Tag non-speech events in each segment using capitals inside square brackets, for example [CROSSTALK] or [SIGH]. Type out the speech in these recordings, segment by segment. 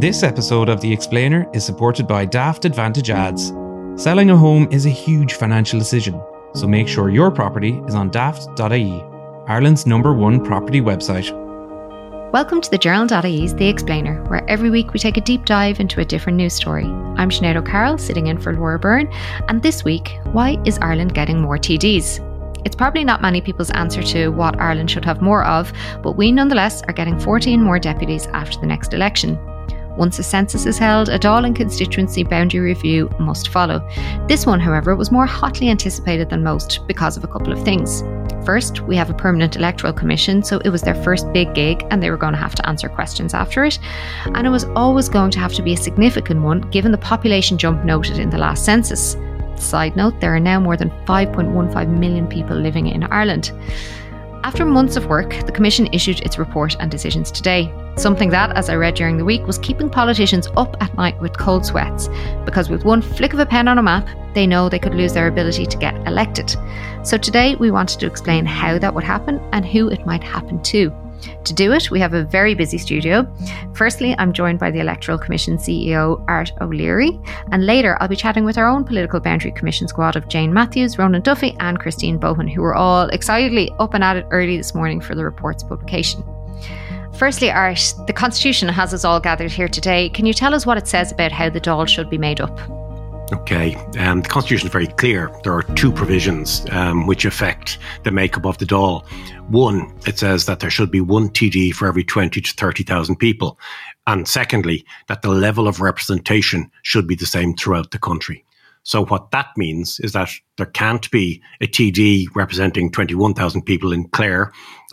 This episode of The Explainer is supported by Daft Advantage Ads. Selling a home is a huge financial decision, so make sure your property is on daft.ie, Ireland's number one property website. Welcome to the Journal.ie's The Explainer, where every week we take a deep dive into a different news story. I'm Sinead O'Carroll, sitting in for Laura Byrne, and this week, why is Ireland getting more TDs? It's probably not many people's answer to what Ireland should have more of, but we nonetheless are getting 14 more deputies after the next election. Once a census is held, a Dáil and constituency boundary review must follow. This one, however, was more hotly anticipated than most because of a couple of things. First, we have a permanent electoral commission, so it was their first big gig and they were going to have to answer questions after it. And it was always going to have to be a significant one given the population jump noted in the last census. Side note, there are now more than 5.15 million people living in Ireland. After months of work, the Commission issued its report and decisions today. Something that, as I read during the week, was keeping politicians up at night with cold sweats, because with one flick of a pen on a map, they know they could lose their ability to get elected. So today we wanted to explain how that would happen and who it might happen to. To do it, we have a very busy studio. Firstly, I'm joined by the Electoral Commission CEO, Art O'Leary, and later I'll be chatting with our own Political Boundary Commission squad of Jane Matthews, Ronan Duffy, and Christine Bohan, who were all excitedly up and at it early this morning for the report's publication. Firstly, Art, the Constitution has us all gathered here today. Can you tell us what it says about how the Dáil should be made up? Okay, um, the Constitution is very clear. There are two provisions um, which affect the makeup of the Dáil. One, it says that there should be one TD for every 20 to 30,000 people. And secondly, that the level of representation should be the same throughout the country. So what that means is that there can't be a TD representing 21,000 people in Clare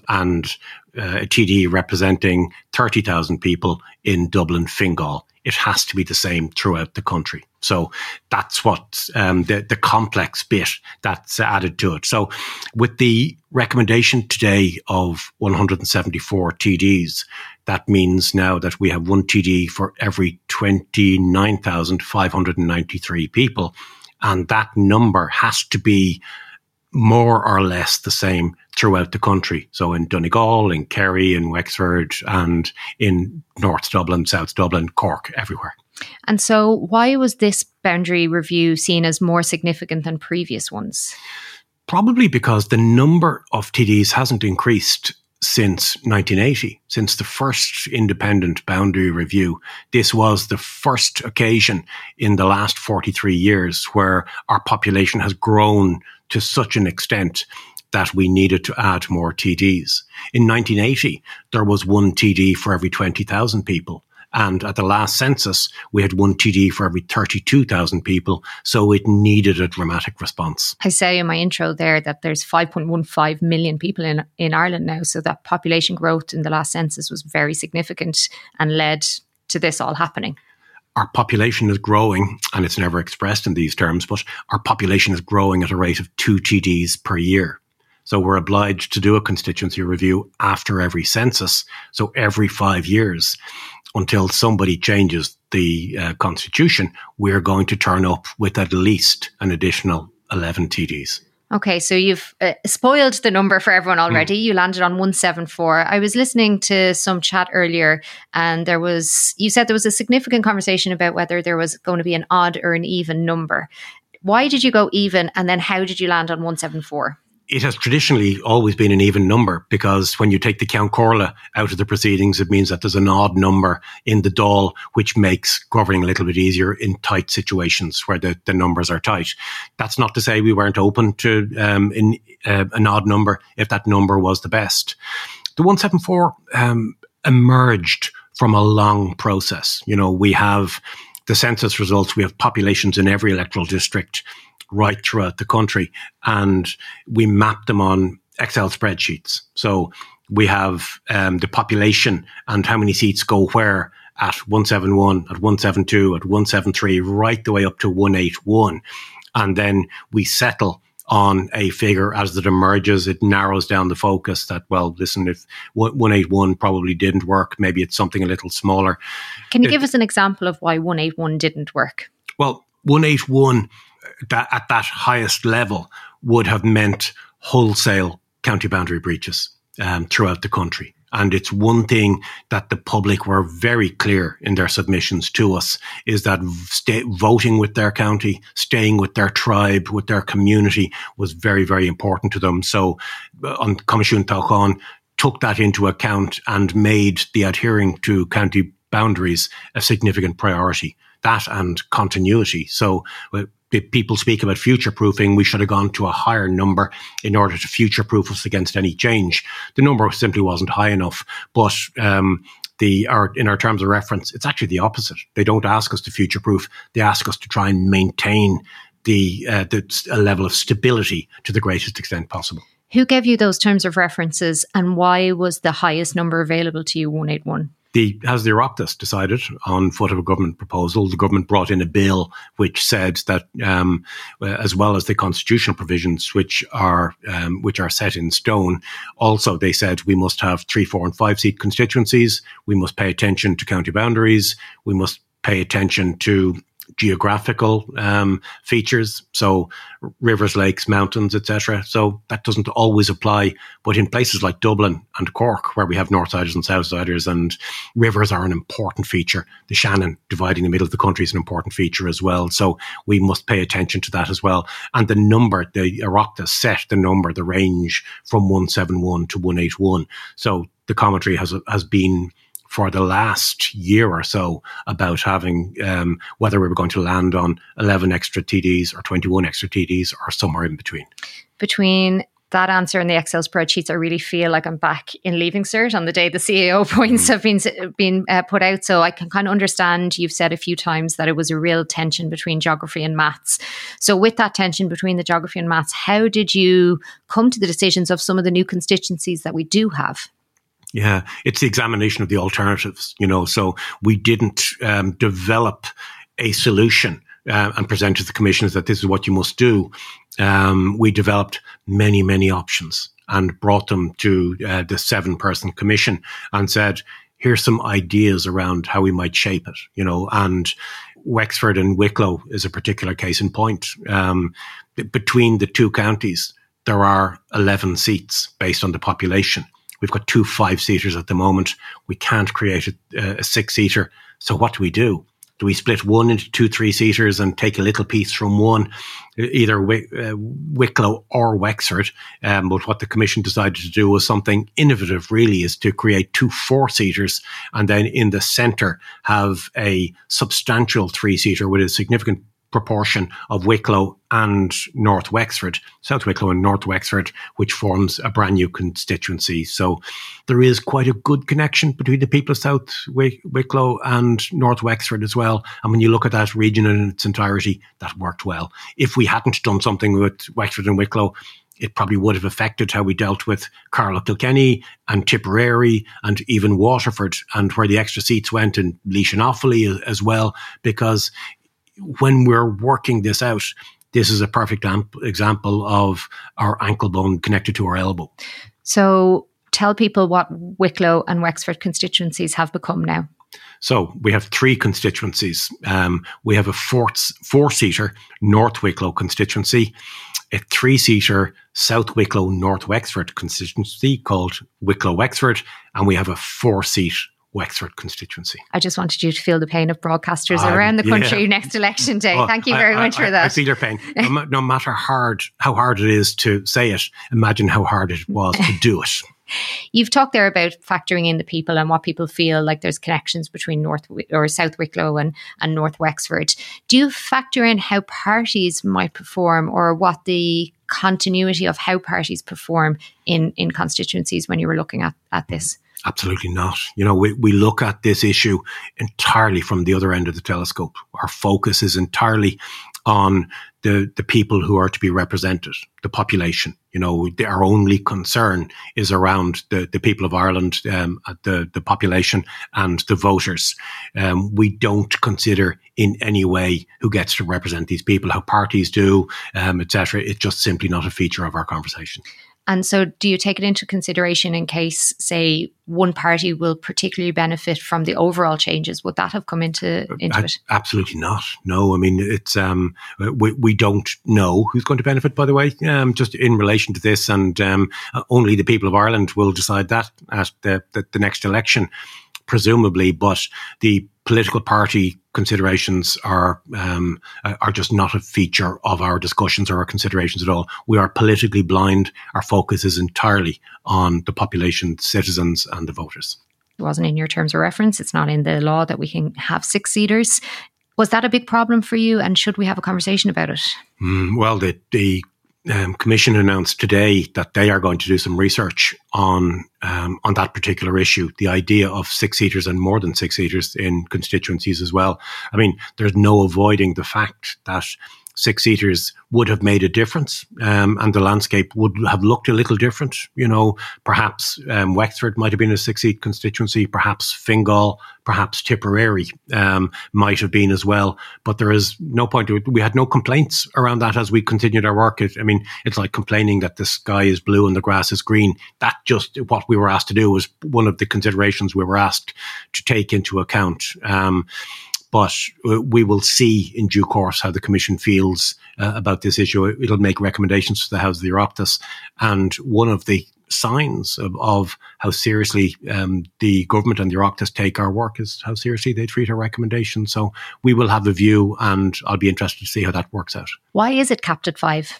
and uh, a TD representing 30,000 people in Dublin Fingal. It has to be the same throughout the country. So that's what um, the the complex bit that's added to it. So with the recommendation today of 174 TDs, that means now that we have one TD for every 29,593 people, and that number has to be more or less the same throughout the country. So in Donegal, in Kerry, in Wexford, and in North Dublin, South Dublin, Cork, everywhere. And so, why was this boundary review seen as more significant than previous ones? Probably because the number of TDs hasn't increased since 1980, since the first independent boundary review. This was the first occasion in the last 43 years where our population has grown to such an extent that we needed to add more TDs. In 1980, there was one TD for every 20,000 people. And at the last census, we had one TD for every 32,000 people. So it needed a dramatic response. I say in my intro there that there's 5.15 million people in, in Ireland now. So that population growth in the last census was very significant and led to this all happening our population is growing, and it's never expressed in these terms, but our population is growing at a rate of two TDs per year. So we're obliged to do a constituency review after every census. So every five years until somebody changes the uh, constitution, we're going to turn up with at least an additional 11 TDs. Okay, so you've uh, spoiled the number for everyone already. Mm. You landed on 174. I was listening to some chat earlier, and there was, you said there was a significant conversation about whether there was going to be an odd or an even number. Why did you go even, and then how did you land on 174? It has traditionally always been an even number because when you take the Ceann Comhairle out of the proceedings, it means that there's an odd number in the Dáil, which makes governing a little bit easier in tight situations where the, the numbers are tight. That's not to say we weren't open to um, in, uh, an odd number if that number was the best. The 174 um, emerged from a long process. You know, we have the census results, we have populations in every electoral district right throughout the country. And we map them on Excel spreadsheets. So we have um, the population and how many seats go where at 171, at 172, at 173, right the way up to 181. And then we settle on a figure as it emerges. It narrows down the focus that, well, listen, if 181 probably didn't work, maybe it's something a little smaller. Can you it, give us an example of why 181 didn't work? Well, 181 that at that highest level would have meant wholesale county boundary breaches um, throughout the country. And it's one thing that the public were very clear in their submissions to us is that voting with their county, staying with their tribe, with their community was very, very important to them. So uh, An Coimisiún Toghcháin took that into account and made the adhering to county boundaries a significant priority. That and continuity. So uh, people speak about future proofing, we should have gone to a higher number in order to future proof us against any change. The number simply wasn't high enough, but um, the our in our terms of reference, it's actually the opposite. They don't ask us to future proof; they ask us to try and maintain the uh, the level of stability to the greatest extent possible. Who gave you those terms of references, and why was the highest number available to you one eight one? The the Oireachtas decided on foot of a government proposal, the government brought in a bill which said that, um, as well as the constitutional provisions which are um, which are set in stone, also they said we must have three, four, and five seat constituencies. We must pay attention to county boundaries. We must pay attention to geographical um, features, so rivers, lakes, mountains, etc. So that doesn't always apply, but in places like Dublin and Cork, where we have Northsiders and Southsiders, and rivers are an important feature. The Shannon dividing the middle of the country is an important feature as well. So we must pay attention to that as well. And the number, the Oireachtas set the number, the range from 171 to 181. So the commentary has has been for the last year or so about having um, whether we were going to land on 11 extra TDs or 21 extra TDs or somewhere in between. Between that answer and the Excel spreadsheets, I really feel like I'm back in leaving cert on the day the CAO [LAUGHS] points mm. have been been uh, put out. So I can kind of understand. You've said a few times that it was a real tension between geography and maths. So with that tension between the geography and maths, how did you come to the decisions of some of the new constituencies that we do have? Yeah, it's the examination of the alternatives, you know. So we didn't um, develop a solution uh, and present to the commissioners that this is what you must do. Um, we developed many, many options and brought them to uh, the seven person commission and said, here's some ideas around how we might shape it, you know, and Wexford and Wicklow is a particular case in point. Um, between the two counties, there are 11 seats based on the population. We've got two five seaters at the moment. We can't create a, a six seater. So what do we do? Do we split one into two three seaters and take a little piece from one, either uh, Wicklow or Wexford? Um, but what the commission decided to do was something innovative, really, is to create two four seaters and then in the centre have a substantial three seater with a significant proportion of Wicklow and North Wexford, South Wicklow and North Wexford, which forms a brand new constituency. So there is quite a good connection between the people of South Wicklow and North Wexford as well. And when you look at that region in its entirety, that worked well. If we hadn't done something with Wexford and Wicklow, it probably would have affected how we dealt with Carlow Kilkenny and Tipperary and even Waterford and where the extra seats went and Laois and Offaly as well, because when we're working this out, this is a perfect amp- example of our ankle bone connected to our elbow. So tell people what Wicklow and Wexford constituencies have become now. So we have three constituencies. Um, we have a four, four seater North Wicklow constituency, a three seater South Wicklow North Wexford constituency called Wicklow Wexford, and we have a four seat Wexford constituency. I just wanted you to feel the pain of broadcasters um, around the country yeah. next election day. Well, Thank you very I, much I, for that. I feel your pain. [LAUGHS] No, no, matter hard how hard it is to say it, imagine how hard it was to do it. [LAUGHS] You've talked there about factoring in the people and what people feel like there's connections between North or South Wicklow and, and North Wexford. Do you factor in how parties might perform or what the continuity of how parties perform in, in constituencies when you were looking at, at this? Absolutely not. You know, we, we look at this issue entirely from the other end of the telescope. Our focus is entirely on the, the people who are to be represented, the population. You know, the, our only concern is around the, the people of Ireland, um, the, the population and the voters. Um, we don't consider in any way who gets to represent these people, how parties do, um, etc. It's just simply not a feature of our conversation. And so, do you take it into consideration in case, say, one party will particularly benefit from the overall changes? Would that have come into into it? Absolutely not. No, I mean it's um, we we don't know who's going to benefit. By the way, um, just in relation to this, and um, only the people of Ireland will decide that at the, the, the next election presumably, but the political party considerations are um, are just not a feature of our discussions or our considerations at all. We are politically blind. Our focus is entirely on the population, citizens, and the voters. It wasn't in your terms of reference. It's not in the law that we can have six seaters. Was that a big problem for you? And should we have a conversation about it? Mm, well, the the um, Commission announced today that they are going to do some research on um, on that particular issue. The idea of six seaters and more than six seaters in constituencies as well. I mean, there's no avoiding the fact that six seaters would have made a difference, um, and the landscape would have looked a little different. You know, perhaps um, Wexford might have been a six seat constituency, perhaps Fingal, perhaps Tipperary um, might have been as well. But there is no point. To, we had no complaints around that as we continued our work. It, I mean, it's like complaining that the sky is blue and the grass is green. That just what we were asked to do was one of the considerations we were asked to take into account. Um, but uh, we will see in due course how the Commission feels uh, about this issue. It'll make recommendations to the House of the Oireachtas. And one of the signs of, of how seriously um, the government and the Oireachtas take our work is how seriously they treat our recommendations. So we will have a view, and I'll be interested to see how that works out. Why is it capped at five?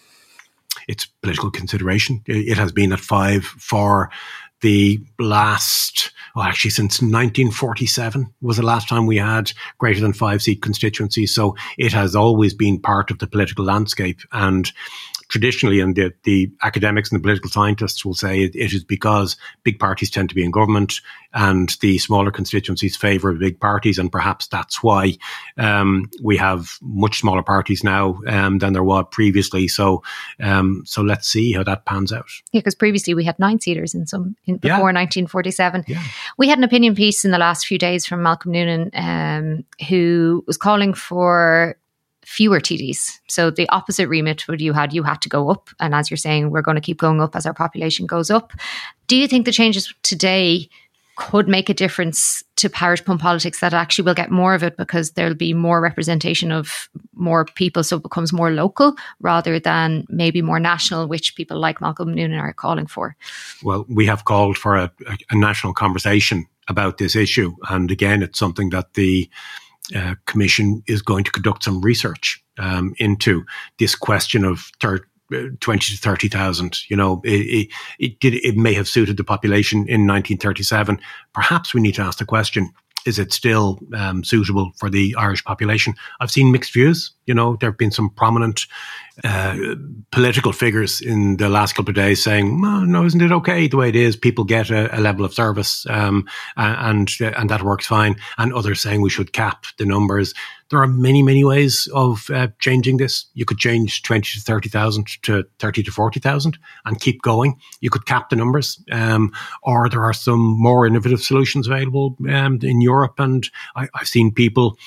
It's political consideration. It has been at five for the last, well, actually since 1947 was the last time we had greater than five seat constituencies. So it has always been part of the political landscape. And traditionally, and the, the academics and the political scientists will say it, it is because big parties tend to be in government and the smaller constituencies favour big parties, and perhaps that's why um, we have much smaller parties now um, than there were previously. So, um, so let's see how that pans out. Yeah, because previously we had nine seaters in some in, before yeah. 1947. Yeah. We had an opinion piece in the last few days from Malcolm Noonan, um, who was calling for fewer TDs. So the opposite remit would you had you had to go up, and as you're saying, we're going to keep going up as our population goes up. Do you think the changes today could make a difference to parish pump politics that actually will get more of it because there'll be more representation of more people so it becomes more local rather than maybe more national which people like Malcolm Noonan are calling for well we have called for a, a national conversation about this issue and again it's something that the uh, commission is going to conduct some research um, into this question of third 20 to 30,000. You know, it, it, it, did, it may have suited the population in 1937. Perhaps we need to ask the question, is it still um, suitable for the Irish population? I've seen mixed views. You know, there have been some prominent uh, political figures in the last couple of days saying, "No, isn't it okay the way it is? People get a, a level of service, um, and and that works fine." And others saying we should cap the numbers. There are many, many ways of uh, changing this. You could change twenty to thirty thousand to thirty to forty thousand and keep going. You could cap the numbers, um, or there are some more innovative solutions available um, in Europe. And I, I've seen people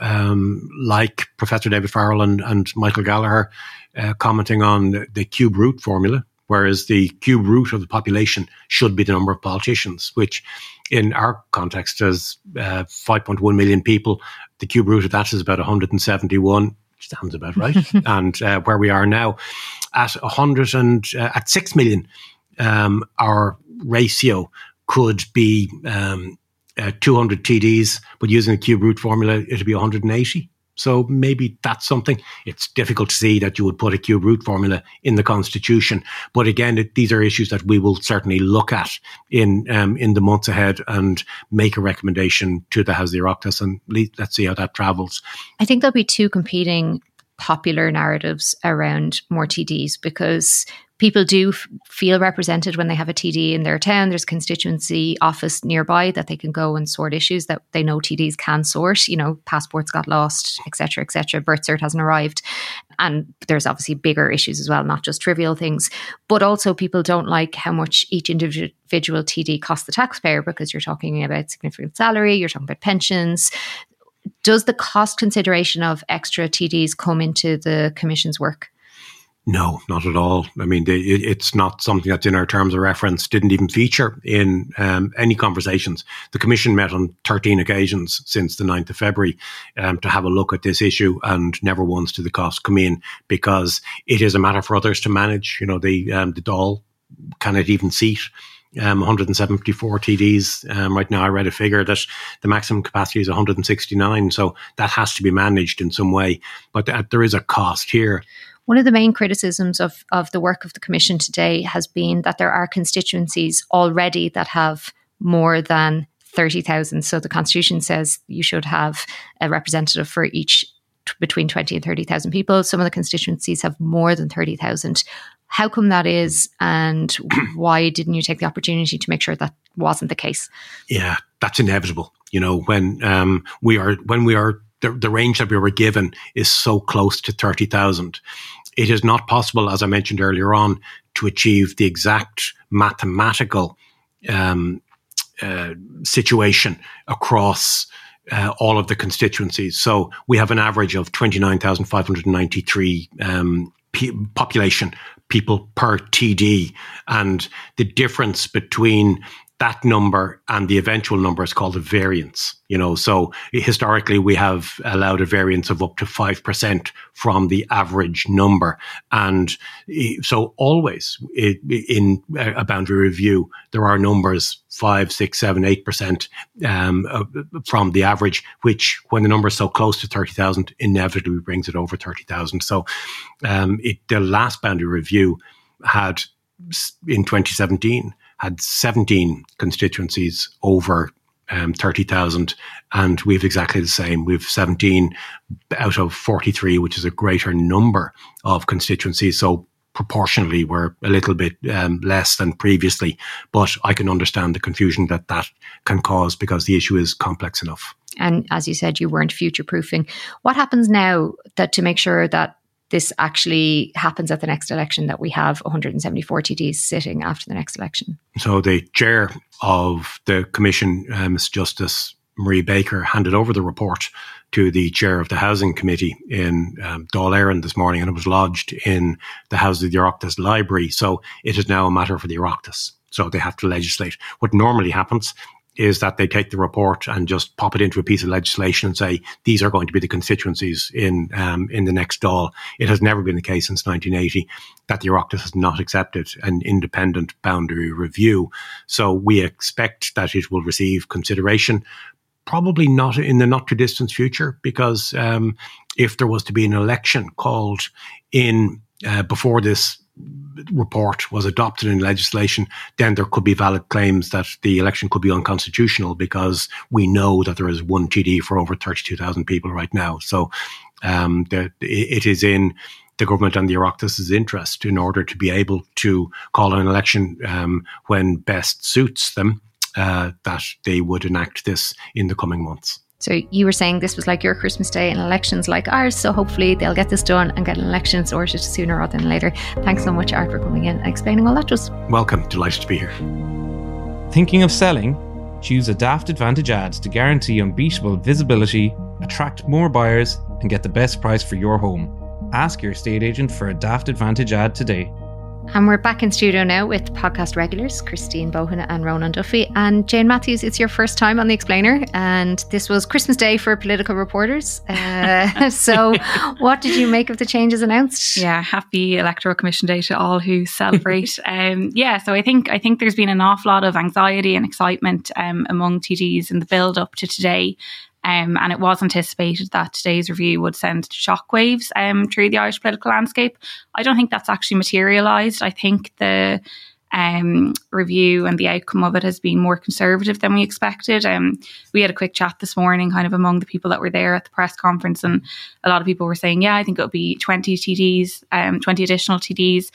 um, like Professor David Farrell and, and Michael Gallagher uh, commenting on the, the, cube root formula, whereas the cube root of the population should be the number of politicians, which in our context as uh, 5.1 million people, the cube root of that is about 171. Sounds about right. [LAUGHS] and uh, where we are now at 100 and uh, at 6 million, um, our ratio could be um, uh, 200 TDs, but using the cube root formula, it'll be 180. So maybe that's something. It's difficult to see that you would put a cube root formula in the constitution, but again, it, these are issues that we will certainly look at in um, in the months ahead and make a recommendation to the House of the and let's see how that travels. I think there'll be two competing popular narratives around more TDs because people do f- feel represented when they have a TD in their town. There's constituency office nearby that they can go and sort issues that they know TDs can sort. You know, passports got lost, etc., etc. Birth cert hasn't arrived, and there's obviously bigger issues as well, not just trivial things. But also, people don't like how much each individual TD costs the taxpayer because you're talking about significant salary, you're talking about pensions does the cost consideration of extra TDs come into the commission's work? No, not at all. I mean, they, it, it's not something that's in our terms of reference. Didn't even feature in um, any conversations. The Commission met on 13 occasions since the 9th of February um, to have a look at this issue, and never once did the cost come in because it is a matter for others to manage. You know, the um, the Dáil cannot even seat. Um, 174 TDs. Um, right now, I read a figure that the maximum capacity is 169. So that has to be managed in some way. But uh, there is a cost here. One of the main criticisms of, of the work of the Commission today has been that there are constituencies already that have more than 30,000. So the Constitution says you should have a representative for each t- between 20 and 30,000 people. Some of the constituencies have more than 30,000. How come that is? And [CLEARS THROAT] why didn't you take the opportunity to make sure that wasn't the case? Yeah, that's inevitable. You know, when um, we are, when we are the, the range that we were given is so close to 30,000. It is not possible, as I mentioned earlier on, to achieve the exact mathematical um, uh, situation across uh, all of the constituencies. So we have an average of 29,593 um, population people per TD. And the difference between that number and the eventual number is called a variance. You know, so historically we have allowed a variance of up to 5% from the average number. And so always in a boundary review, there are numbers five, six, seven, eight percent um, uh, from the average, which when the number is so close to 30,000, inevitably brings it over 30,000. So um, it, the last boundary review had in 2017 had 17 constituencies over um, 30,000 and we have exactly the same. We've 17 out of 43, which is a greater number of constituencies. So proportionally we're a little bit um, less than previously, but I can understand the confusion that that can cause because the issue is complex enough. And as you said, you weren't future proofing. What happens now that to make sure that this actually happens at the next election that we have 174 TDs sitting after the next election. So the chair of the commission, uh, Ms. Justice Marie Baker, handed over the report to the chair of the housing committee in um, Dáil this morning, and it was lodged in the House of the Oireachtas library. So it is now a matter for the Oireachtas. So they have to legislate. What normally happens is that they take the report and just pop it into a piece of legislation and say these are going to be the constituencies in um, in the next Dáil. It has never been the case since 1980 that the Oireachtas has not accepted an independent boundary review. So we expect that it will receive consideration. Probably not in the not too distant future, because um, if there was to be an election called in uh, before this report was adopted in legislation, then there could be valid claims that the election could be unconstitutional because we know that there is one TD for over 32,000 people right now. So um, the, it is in the government and the Oireachtas' interest in order to be able to call an election um, when best suits them uh, that they would enact this in the coming months. So you were saying this was like your Christmas Day and elections like ours. So hopefully they'll get this done and get an election sorted sooner rather than later. Thanks so much, Art, for coming in and explaining all that to us. Welcome. Delighted to be here. Thinking of selling? Choose a Daft Advantage ads to guarantee unbeatable visibility, attract more buyers, and get the best price for your home. Ask your estate agent for a Daft Advantage ad today. And we're back in studio now with podcast regulars Christine Bohan and Ronan Duffy. And Jane Matthews, it's your first time on The Explainer. And this was Christmas Day for political reporters. [LAUGHS] Uh, [LAUGHS] so, what did you make of the changes announced? Yeah, happy Electoral Commission Day to all who celebrate. [LAUGHS] um, yeah, so I think I think there's been an awful lot of anxiety and excitement um, among TDs in the build up to today. Um, and it was anticipated that today's review would send shockwaves um, through the Irish political landscape. I don't think that's actually materialised. I think the um, review and the outcome of it has been more conservative than we expected. Um, we had a quick chat this morning, kind of among the people that were there at the press conference, and a lot of people were saying, "Yeah, I think it'll be 20 TDs, um, 20 additional TDs."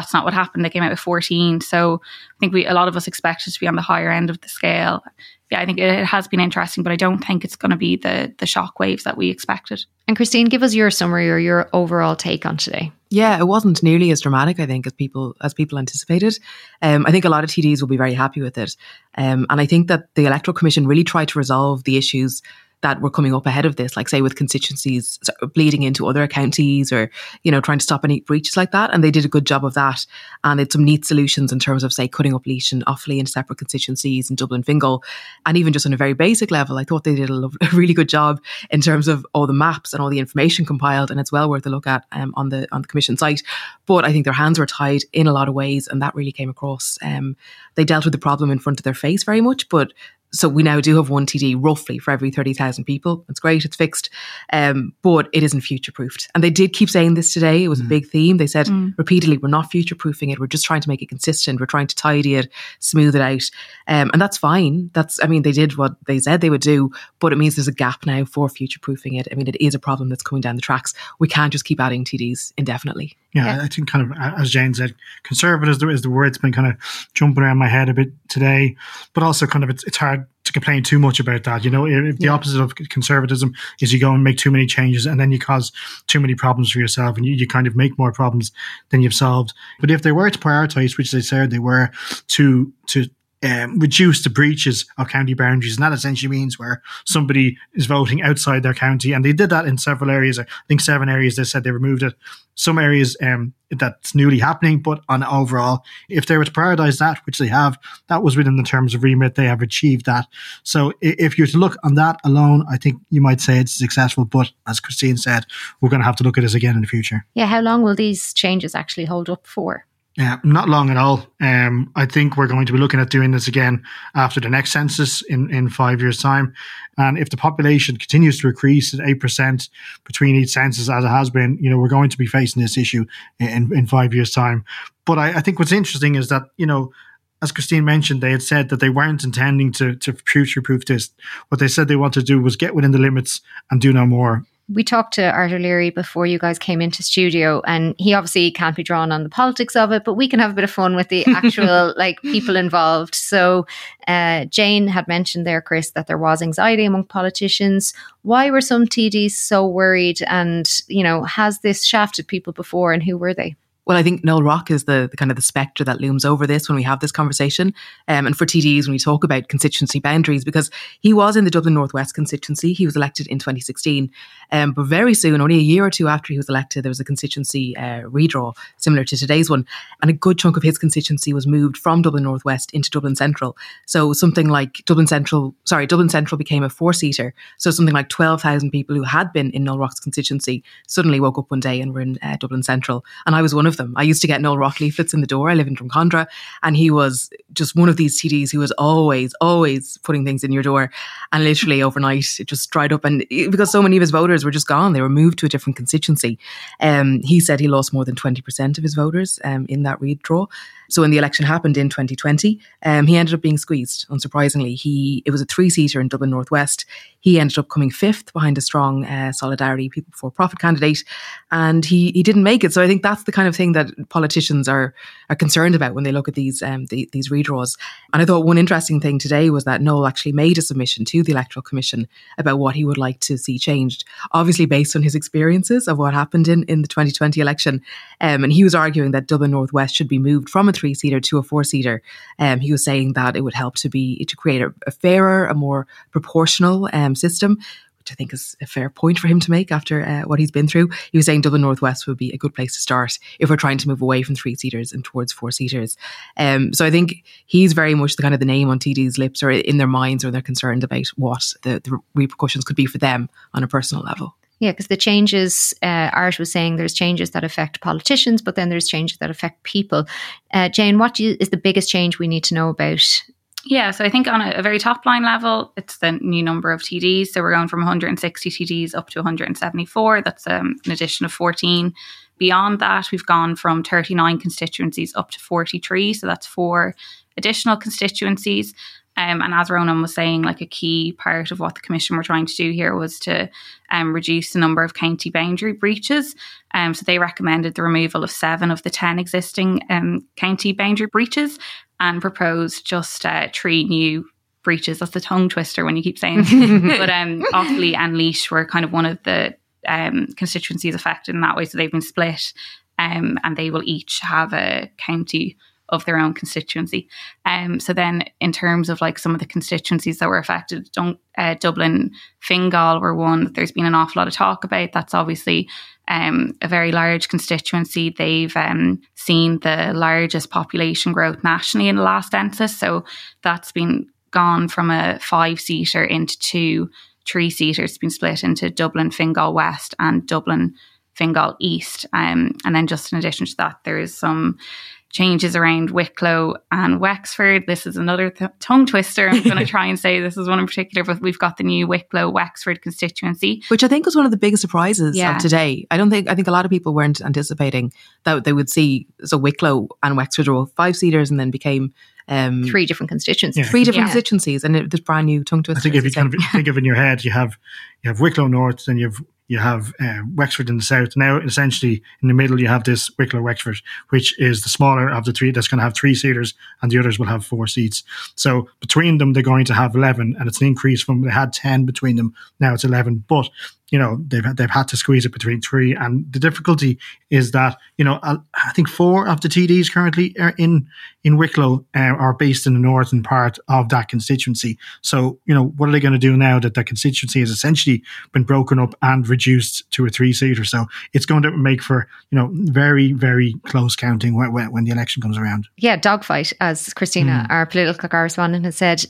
That's not what happened. They came out with 14. So I think we a lot of us expected to be on the higher end of the scale yeah, I think it has been interesting, but I don't think it's going to be the the shock waves that we expected. And Christine, give us your summary or your overall take on today. Yeah, it wasn't nearly as dramatic, I think, as people as people anticipated. Um, I think a lot of TDs will be very happy with it, um, and I think that the Electoral Commission really tried to resolve the issues that were coming up ahead of this, like say with constituencies bleeding into other counties or, you know, trying to stop any breaches like that. And they did a good job of that. And it's some neat solutions in terms of, say, cutting up Laois and Offaly into separate constituencies in Dublin Fingal. And even just on a very basic level, I thought they did a, lo- [LAUGHS] a, really good job in terms of all the maps and all the information compiled. And it's well worth a look at um, on the on the commission site. But I think their hands were tied in a lot of ways, and that really came across. Um, they dealt with the problem in front of their face very much, but so we now do have one TD roughly for every 30,000 people. It's great, it's fixed, um, but it isn't future proofed. And they did keep saying this today. It was mm. a big theme. They said mm. repeatedly, we're not future proofing it. We're just trying to make it consistent. We're trying to tidy it, smooth it out. Um, and that's fine. That's, I mean, they did what they said they would do, but it means there's a gap now for future proofing it. I mean, it is a problem that's coming down the tracks. We can't just keep adding TDs indefinitely. Yeah, yeah. I think kind of, as Jane said, conservative is the word that's been kind of jumping around my head a bit today, but also kind of it's, it's hard to complain too much about that. You know, if the yeah. opposite of conservatism is you go and make too many changes and then you cause too many problems for yourself and you, you kind of make more problems than you've solved. But if they were to prioritize, which they said they were, to to um, reduce the breaches of county boundaries. And that essentially means where somebody is voting outside their county. And they did that in several areas. I think seven areas they said they removed it. Some areas um, that's newly happening, but on overall, if they were to prioritize that, which they have, that was within the terms of remit. They have achieved that. So if you're to look on that alone, I think you might say it's successful. But as Christine said, we're going to have to look at this again in the future. Yeah. How long will these changes actually hold up for? Yeah, not long at all. Um, I think we're going to be looking at doing this again after the next census in, in five years' time. And if the population continues to increase at 8% between each census, as it has been, you know, we're going to be facing this issue in, in five years' time. But I, I think what's interesting is that, you know, as Christine mentioned, they had said that they weren't intending to, to future proof this. What they said they wanted to do was get within the limits and do no more we talked to Art O'Leary before you guys came into studio, and he obviously can't be drawn on the politics of it, but we can have a bit of fun with the [LAUGHS] actual like people involved. So, uh, Jane had mentioned there, Chris, that there was anxiety among politicians. Why were some TDs so worried? And you know, has this shafted people before, and who were they? Well, I think Noel Rock is the, the, kind of the spectre that looms over this when we have this conversation. Um, and for TDs, when we talk about constituency boundaries, because he was in the Dublin Northwest constituency, he was elected in 2016. Um, but very soon, only a year or two after he was elected, there was a constituency uh, redraw similar to today's one. And a good chunk of his constituency was moved from Dublin Northwest into Dublin Central. So something like Dublin Central, sorry, Dublin Central became a four seater. So something like 12,000 people who had been in Noel Rock's constituency suddenly woke up one day and were in uh, Dublin Central. And I was one of them. I used to get Noel Rock leaflets in the door. I live in Drumcondra, and he was just one of these TDs who was always, always putting things in your door. And literally [LAUGHS] overnight, it just dried up. And because so many of his voters were just gone, they were moved to a different constituency. Um, he said he lost more than 20% of his voters um, in that redraw. So when the election happened in 2020, um, he ended up being squeezed. Unsurprisingly, he it was a three seater in Dublin Northwest. He ended up coming fifth behind a strong uh, Solidarity People Before Profit candidate, and he he didn't make it. So I think that's the kind of thing that politicians are are concerned about when they look at these um, the, these redraws. And I thought one interesting thing today was that Noel actually made a submission to the Electoral Commission about what he would like to see changed, obviously based on his experiences of what happened in in the 2020 election. Um, and he was arguing that Dublin Northwest should be moved from a three seater to a four seater. Um, he was saying that it would help to be to create a, a fairer, a more proportional um, system. Which I think is a fair point for him to make after uh, what he's been through. He was saying Dublin Northwest would be a good place to start if we're trying to move away from three seaters and towards four seaters. Um, so I think he's very much the kind of the name on TD's lips or in their minds, or they're concerned about what the, the repercussions could be for them on a personal level. Yeah, because the changes, uh, Art was saying there's changes that affect politicians, but then there's changes that affect people. Uh, Jane, what you, is the biggest change we need to know about? Yeah, so I think on a, a, very top line level, it's the new number of TDs. So we're going from 160 TDs up to 174. That's um, an addition of 14. Beyond that, we've gone from 39 constituencies up to 43. So that's four additional constituencies. Um, and as Ronan was saying, like a key part of what the Commission were trying to do here was to um, reduce the number of county boundary breaches. Um, so they recommended the removal of seven of the 10 existing um, county boundary breaches and proposed just uh, three new breaches. That's the tongue twister when you keep saying [LAUGHS] But um, Offaly and Laois were kind of one of the um, constituencies affected in that way. So they've been split um, and they will each have a county of their own constituency. Um, so then, in terms of like some of the constituencies that were affected, don't, uh, Dublin, Fingal were one that there's been an awful lot of talk about. That's obviously um, a very large constituency. They've um, seen the largest population growth nationally in the last census. So that's been gone from a five seater into two three seaters. It's been split into Dublin, Fingal West, and Dublin, Fingal East. Um, and then just in addition to that, there is some changes around Wicklow and Wexford. This is another th- tongue twister. I'm going [LAUGHS] to try and say this is one in particular, but we've got the new Wicklow Wexford constituency, which I think was one of the biggest surprises yeah. of today. I don't think I think a lot of people weren't anticipating that they would see so Wicklow and Wexford were five seaters and then became um, three different constituencies. Yeah. Three different yeah. constituencies, and it, this brand new tongue twister. I think if you kind of think of in your head, you have you have Wicklow North, then you have you have uh, Wexford in the south. Now, essentially, in the middle, you have this Wicklow Wexford, which is the smaller of the three that's going to have three seaters, and the others will have four seats. So between them, they're going to have 11, and it's an increase from they had 10 between them. Now it's 11. But you know they've they've had to squeeze it between three, and the difficulty is that you know I think four of the TDs currently are in in Wicklow uh, are based in the northern part of that constituency. So you know what are they going to do now that the constituency has essentially been broken up and reduced to a three seater? So it's going to make for you know very very close counting when, when, when the election comes around. Yeah, dogfight, as Christina, mm. our political correspondent, has said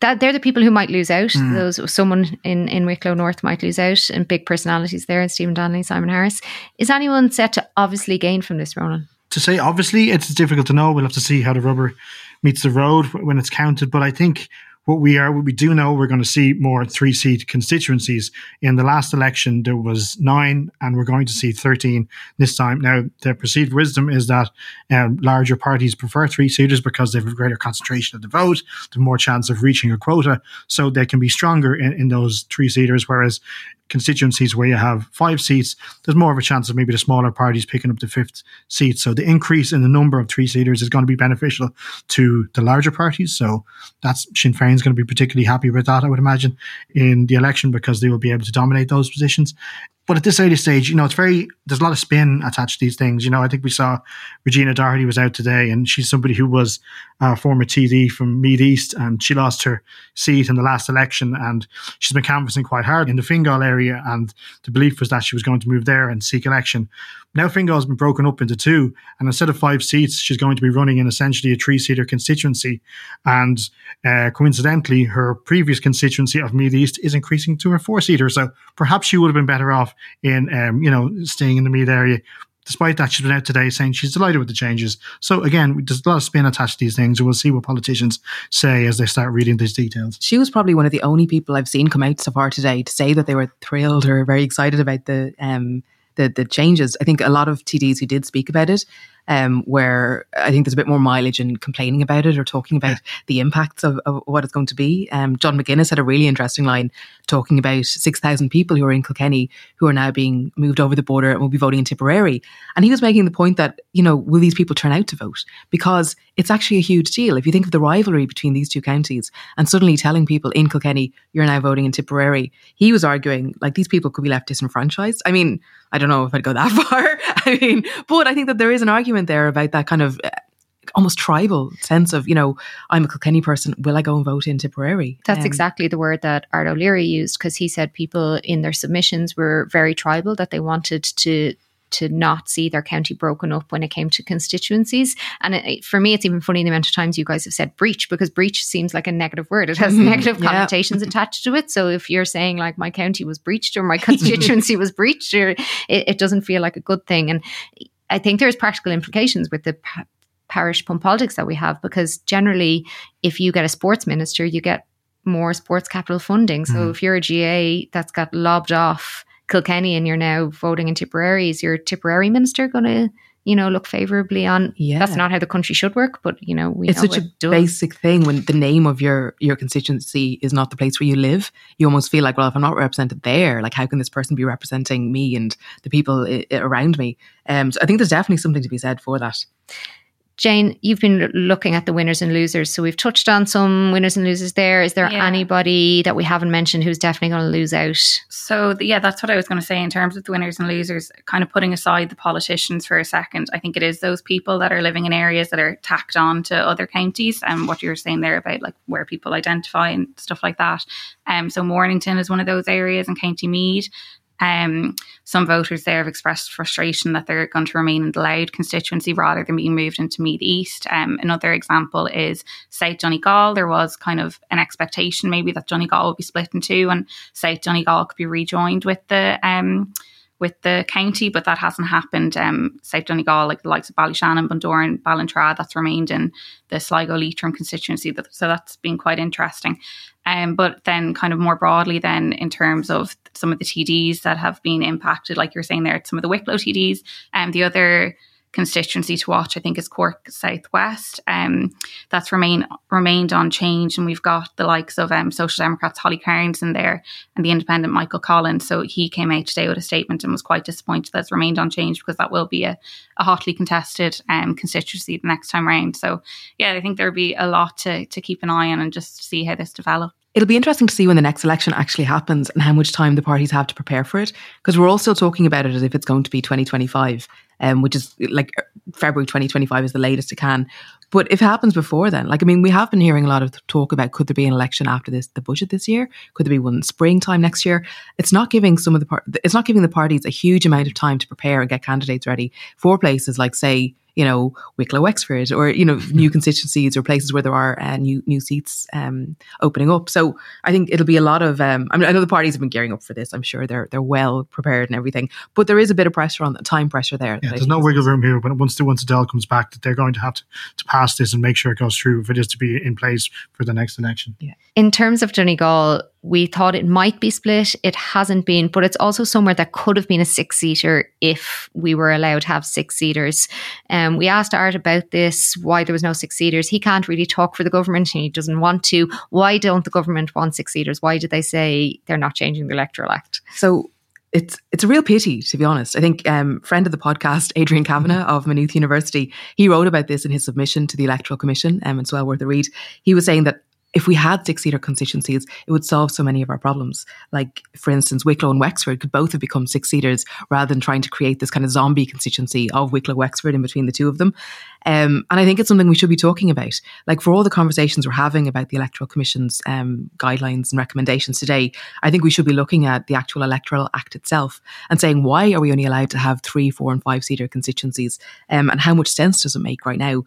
that they're the people who might lose out. Mm. Those someone in in Wicklow North might lose out, and big personalities there, and Stephen Donnelly, Simon Harris. Is anyone set to obviously gain from this, Ronan? To say obviously, it's difficult to know. We'll have to see how the rubber meets the road when it's counted. But I think what we are, what we do know, we're going to see more three seat constituencies. In the last election, there was nine, and we're going to see 13 this time. Now, the perceived wisdom is that um, larger parties prefer three seaters because they have a greater concentration of the vote, the more chance of reaching a quota, so they can be stronger in, in those three seaters. Whereas constituencies where you have five seats, there's more of a chance of maybe the smaller parties picking up the fifth seat. So the increase in the number of three seaters is going to be beneficial to the larger parties. So that's Sinn Going to be particularly happy with that, I would imagine, in the election because they will be able to dominate those positions. But at this early stage, you know, it's very, there's a lot of spin attached to these things. You know, I think we saw Regina Doherty was out today and she's somebody who was a former TD from Meath East and she lost her seat in the last election and she's been canvassing quite hard in the Fingal area. And the belief was that she was going to move there and seek election. Now Fingal has been broken up into two, and instead of five seats, she's going to be running in essentially a three-seater constituency. And uh, coincidentally, her previous constituency of Meath East is increasing to a four-seater. So perhaps she would have been better off in, um, you know, staying in the Meath area. Despite that, she's been out today saying she's delighted with the changes. So again, there's a lot of spin attached to these things, and we'll see what politicians say as they start reading these details. She was probably one of the only people I've seen come out so far today to say that they were thrilled or very excited about the um, the the changes. I think a lot of TDs who did speak about it um, where I think there's a bit more mileage in complaining about it or talking about yeah. the impacts of, of, what it's going to be. Um, John McGuinness had a really interesting line talking about 6,000 people who are in Kilkenny who are now being moved over the border and will be voting in Tipperary. And he was making the point that, you know, will these people turn out to vote? Because it's actually a huge deal. If you think of the rivalry between these two counties and suddenly telling people in Kilkenny, you're now voting in Tipperary, he was arguing like these people could be left disenfranchised. I mean, I don't know if I'd go that [LAUGHS] far. I mean, but I think that there is an argument there about that kind of uh, almost tribal sense of, you know, I'm a Kilkenny person. Will I go and vote in Tipperary? That's um, exactly the word that Art O'Leary used because he said people in their submissions were very tribal, that they wanted to to not see their county broken up when it came to constituencies. And it, for me, it's even funny the amount of times you guys have said breach because breach seems like a negative word. It has mm-hmm. negative yeah. connotations [LAUGHS] attached to it. So if you're saying like my county was breached or my [LAUGHS] constituency was breached, or it, it, doesn't feel like a good thing. And I think there's practical implications with the pa- parish pump politics that we have because generally, if you get a sports minister, you get more sports capital funding. So mm. if you're a GAA that's got lobbed off Kilkenny and you're now voting in Tipperary, is your Tipperary minister going to you know, look favorably on. Yeah. That's not how the country should work, but you know, we it's know such it a basic thing when the name of your your constituency is not the place where you live. You almost feel like, well, if I'm not represented there, like how can this person be representing me and the people I- around me? Um, so I think there's definitely something to be said for that. Jane, you've been looking at the winners and losers. So we've touched on some winners and losers there. Is there Yeah. anybody that we haven't mentioned who's definitely going to lose out? So yeah, that's what I was going to say in terms of the winners and losers. Kind of putting aside the politicians for a second, I think it is those people that are living in areas that are tacked on to other counties, and what you were saying there about like where people identify and stuff like that. Um, so Mornington is one of those areas in County Meath. Um, some voters there have expressed frustration that they're going to remain in the Louth constituency rather than being moved into Meath East. Um, another example is South Donegal. There was kind of an expectation maybe that Donegal would be split in two and South Donegal could be rejoined with the um, with the county, but that hasn't happened. Um, South Donegal, like the likes of Ballyshannon, Bundoran, Ballintra, that's remained in the Sligo Leitrim constituency. So that's been quite interesting. Um, but then, kind of more broadly, then in terms of some of the TDs that have been impacted, like you're saying there, some of the Wicklow TDs, and the other constituency to watch, I think, is Cork Southwest. Um, that's remain remained unchanged, and we've got the likes of um, Social Democrats Holly Cairns in there, and the Independent Michael Collins. So he came out today with a statement and was quite disappointed that's remained unchanged because that will be a, a hotly contested um, constituency the next time round. So yeah, I think there'll be a lot to to keep an eye on and just see how this develops. It'll be interesting to see when the next election actually happens and how much time the parties have to prepare for it. Because we're all still talking about it as if it's going to be 2025, um, which is like February 2025 is the latest it can. But if it happens before then, like, I mean, we have been hearing a lot of talk about could there be an election after this, the budget this year? Could there be one in springtime next year? It's not giving some of the part, it's not giving the parties a huge amount of time to prepare and get candidates ready for places like, say, you know, Wicklow Wexford or, you know, [LAUGHS] new constituencies or places where there are uh, new new seats um, opening up. So I think it'll be a lot of, um, I mean, I know the parties have been gearing up for this. I'm sure they're they're well prepared and everything, but there is a bit of pressure on the time pressure there. Yeah, there's no wiggle room here. But once the once the Dáil comes back, that they're going to have to, to pass this and make sure it goes through if it is to be in place for the next election. Yeah. In terms of Donegal, we thought it might be split. It hasn't been, but it's also somewhere that could have been a six seater if we were allowed to have six seaters. Um, we asked Art about this, why there was no six seaters. He can't really talk for the government and he doesn't want to. Why don't the government want six seaters? Why did they say they're not changing the Electoral Act? So it's it's a real pity, to be honest. I think um, friend of the podcast, Adrian Kavanagh of Maynooth University, he wrote about this in his submission to the Electoral Commission, um, it's well worth a read. He was saying that if we had six seater constituencies, it would solve so many of our problems. Like, for instance, Wicklow and Wexford could both have become six seaters rather than trying to create this kind of zombie constituency of Wicklow Wexford in between the two of them. Um, and I think it's something we should be talking about. Like, for all the conversations we're having about the Electoral Commission's um, guidelines and recommendations today, I think we should be looking at the actual Electoral Act itself and saying, why are we only allowed to have three, four, and five seater constituencies? Um, and how much sense does it make right now?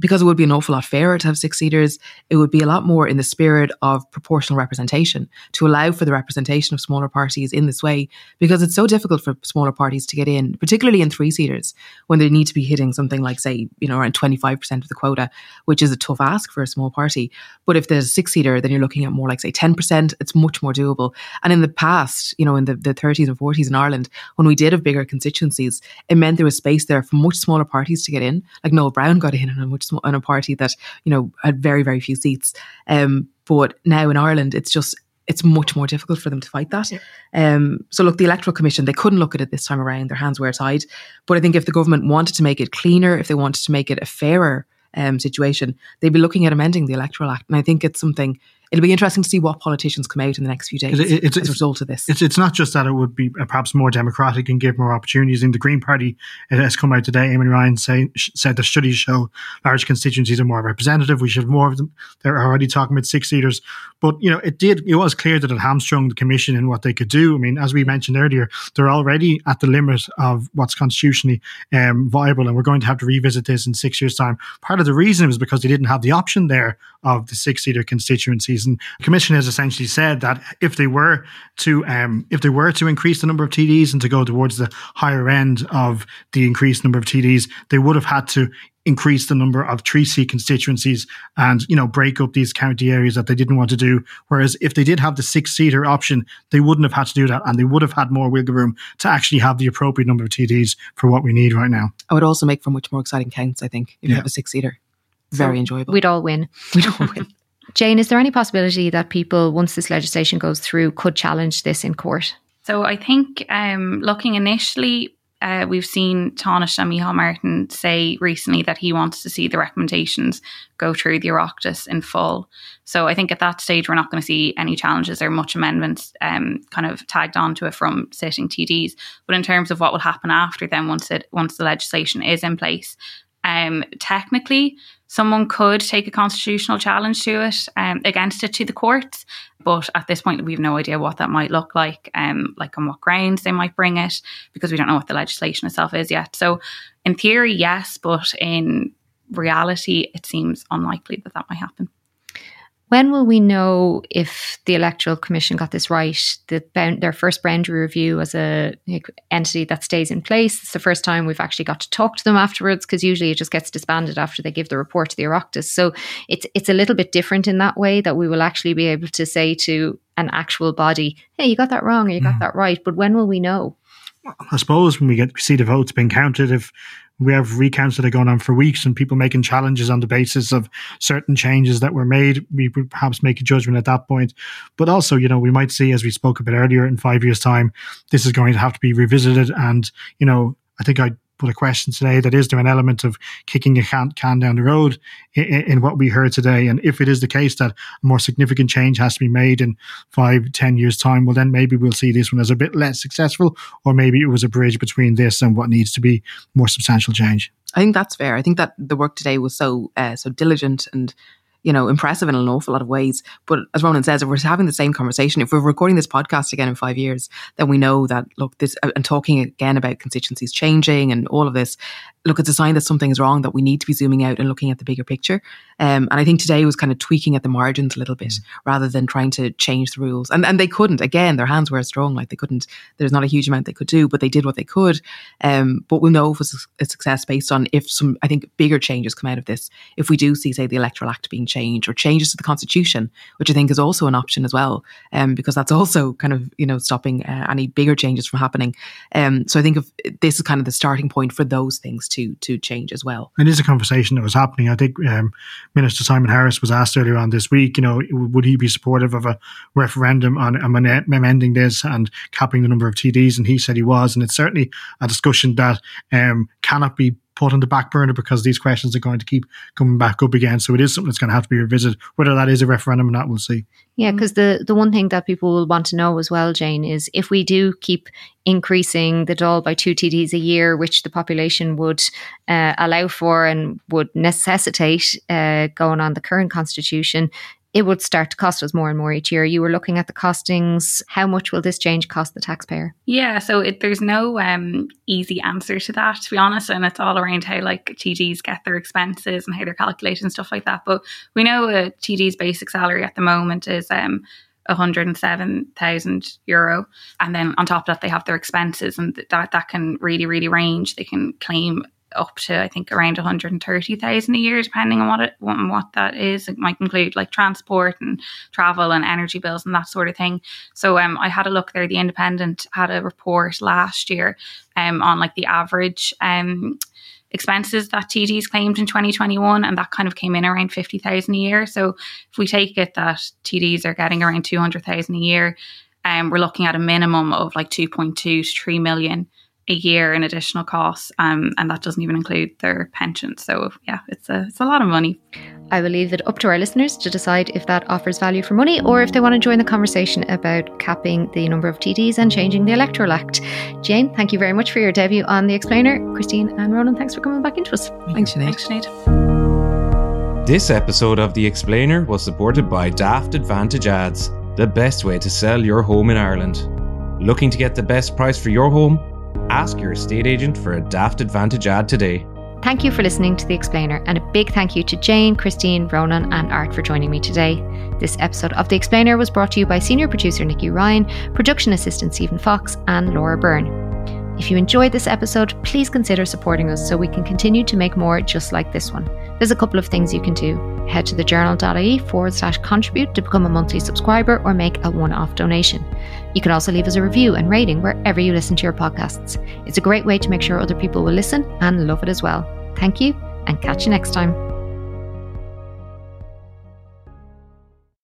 Because it would be an awful lot fairer to have six seaters. It would be a lot more in the spirit of proportional representation to allow for the representation of smaller parties in this way, because it's so difficult for smaller parties to get in, particularly in three seaters when they need to be hitting something like, say, you know, around 25% of the quota, which is a tough ask for a small party. But if there's a six seater, then you're looking at more like, say, 10%. It's much more doable. And in the past, you know, in the, the 30s and 40s in Ireland, when we did have bigger constituencies, it meant there was space there for much smaller parties to get in. Like Noel Browne got in on a much sm- on a party that, you know, had very, very few seats. Um, but now in Ireland, it's just it's much more difficult for them to fight that. Um, so look, the Electoral Commission, they couldn't look at it this time around. Their hands were tied. But I think if the government wanted to make it cleaner, if they wanted to make it a fairer um, situation, they'd be looking at amending the Electoral Act. And I think it's something, it'll be interesting to see what politicians come out in the next few days It- it- it's- as a result of this. It's it's not just that it would be uh, perhaps more democratic and give more opportunities. In the Green Party, it has come out today. Eamon Ryan say, sh- said the studies show large constituencies are more representative. We should have more of them. They're already talking about six seaters, but you know it did. It was clear that it hamstrung the commission in what they could do. I mean, as we mentioned earlier, they're already at the limit of what's constitutionally um, viable, and we're going to have to revisit this in six years' time. Part of the reason was because they didn't have the option there of the six-seater constituencies, and the commission has essentially said that if they were to um, if they were to increase the number of TDs and to go towards the higher end of the increased number of TDs, they would have had to increase the number of three seat constituencies and you know break up these county areas that they didn't want to do. Whereas if they did have the six seater option, they wouldn't have had to do that, and they would have had more wiggle room to actually have the appropriate number of TDs for what we need right now. I would also make for much more exciting counts, I think, if you have a six seater. Very enjoyable. We'd all win. [LAUGHS] we don't win. Jane, is there any possibility that people, once this legislation goes through, could challenge this in court? So I think um, looking initially, uh, we've seen Taoiseach and Micheál Martin say recently that he wants to see the recommendations go through the Oireachtas in full. So I think at that stage we're not going to see any challenges or much amendments um, kind of tagged onto it from sitting TDs. But in terms of what will happen after then, once it once the legislation is in place, um, technically someone could take a constitutional challenge to it um, against it to the courts. But at this point, we have no idea what that might look like, um, like on what grounds they might bring it, because we don't know what the legislation itself is yet. So, in theory, yes, but in reality, it seems unlikely that that might happen. When will we know if the Electoral Commission got this right? The, their first boundary review as a entity that stays in place. It's the first time we've actually got to talk to them afterwards because usually it just gets disbanded after they give the report to the Oireachtas. So it's it's a little bit different in that way that we will actually be able to say to an actual body, "Hey, you got that wrong or you got mm. that right." But when will we know? I suppose when we get we see the votes being counted, if we have recounts that are going on for weeks and people making challenges on the basis of certain changes that were made. We perhaps make a judgment at that point. But also, you know, we might see, as we spoke a bit earlier, in five years' time, this is going to have to be revisited. And, you know, I think I put a question today that is there an element of kicking a can, can down the road in, in, what we heard today? And if it is the case that a more significant change has to be made in five, ten years' time, well, then maybe we'll see this one as a bit less successful, or maybe it was a bridge between this and what needs to be more substantial change. I think that's fair. I think that the work today was so uh, so diligent and you know, impressive in an awful lot of ways. But as Rónán says, if we're having the same conversation, if we're recording this podcast again in five years, then we know that, look, this, uh, and talking again about constituencies changing and all of this, look, it's a sign that something is wrong, that we need to be zooming out and looking at the bigger picture. Um, and I think today was kind of tweaking at the margins a little bit mm. rather than trying to change the rules. And, and they couldn't, again, their hands were strong, like they couldn't, there's not a huge amount they could do, but they did what they could. Um, but we'll know if it's a success based on if some, I think, bigger changes come out of this. If we do see, say, the Electoral Act being changed or changes to the Constitution, which I think is also an option as well, um, because that's also kind of, you know, stopping uh, any bigger changes from happening. Um, so I think if this is kind of the starting point for those things to, to change as well. It is a conversation that was happening. I think um, Minister Simon Harris was asked earlier on this week, you know, would he be supportive of a referendum on amending this and capping the number of TDs? And he said he was. And it's certainly a discussion that um, cannot be put on the back burner because these questions are going to keep coming back up again. So it is something that's going to have to be revisited. Whether that is a referendum or not, we'll see. Yeah, because the, the one thing that people will want to know as well, Jane, is if we do keep increasing the Dáil by two TDs a year, which the population would uh, allow for and would necessitate uh, going on the current constitution, it would start to cost us more and more each year. You were looking at the costings. How much will this change cost the taxpayer? Yeah, so it, there's no um, easy answer to that, to be honest. And it's all around how like TDs get their expenses and how they're calculated and stuff like that. But we know a TD's basic salary at the moment is um, 107,000 euro. And then on top of that, they have their expenses, and that, that can really, really range. They can claim up to I think around 130,000 a year, depending on what it what that is. It might include like transport and travel and energy bills and that sort of thing. So um, I had a look there. The Independent had a report last year um, on like the average um expenses that TDs claimed in 2021, and that kind of came in around 50,000 a year. So if we take it that TDs are getting around 200,000 a year, um, we're looking at a minimum of like 2.2 to 3 million a year in additional costs, um, and that doesn't even include their pension. So yeah, it's a it's a lot of money. I will leave it up to our listeners to decide if that offers value for money or if they want to join the conversation about capping the number of TDs and changing the Electoral Act. Jane, thank you very much for your debut on The Explainer. Christine and Rónán, thanks for coming back into us. Thanks, Sinead. Thanks, Sinead. This episode of The Explainer was supported by Daft Advantage Ads, the best way to sell your home in Ireland. Looking to get the best price for your home? Ask your estate agent for a Daft Advantage ad today. Thank you for listening to The Explainer, and a big thank you to Jane, Christine, Rónán, and Art for joining me today. This episode of The Explainer was brought to you by senior producer Nikki Ryan, production assistant Stephen Fox, and Laura Byrne. If you enjoyed this episode, please consider supporting us so we can continue to make more just like this one. There's a couple of things you can do. Head to thejournal.ie forward slash contribute to become a monthly subscriber or make a one off donation. You can also leave us a review and rating wherever you listen to your podcasts. It's a great way to make sure other people will listen and love it as well. Thank you, and catch you next time.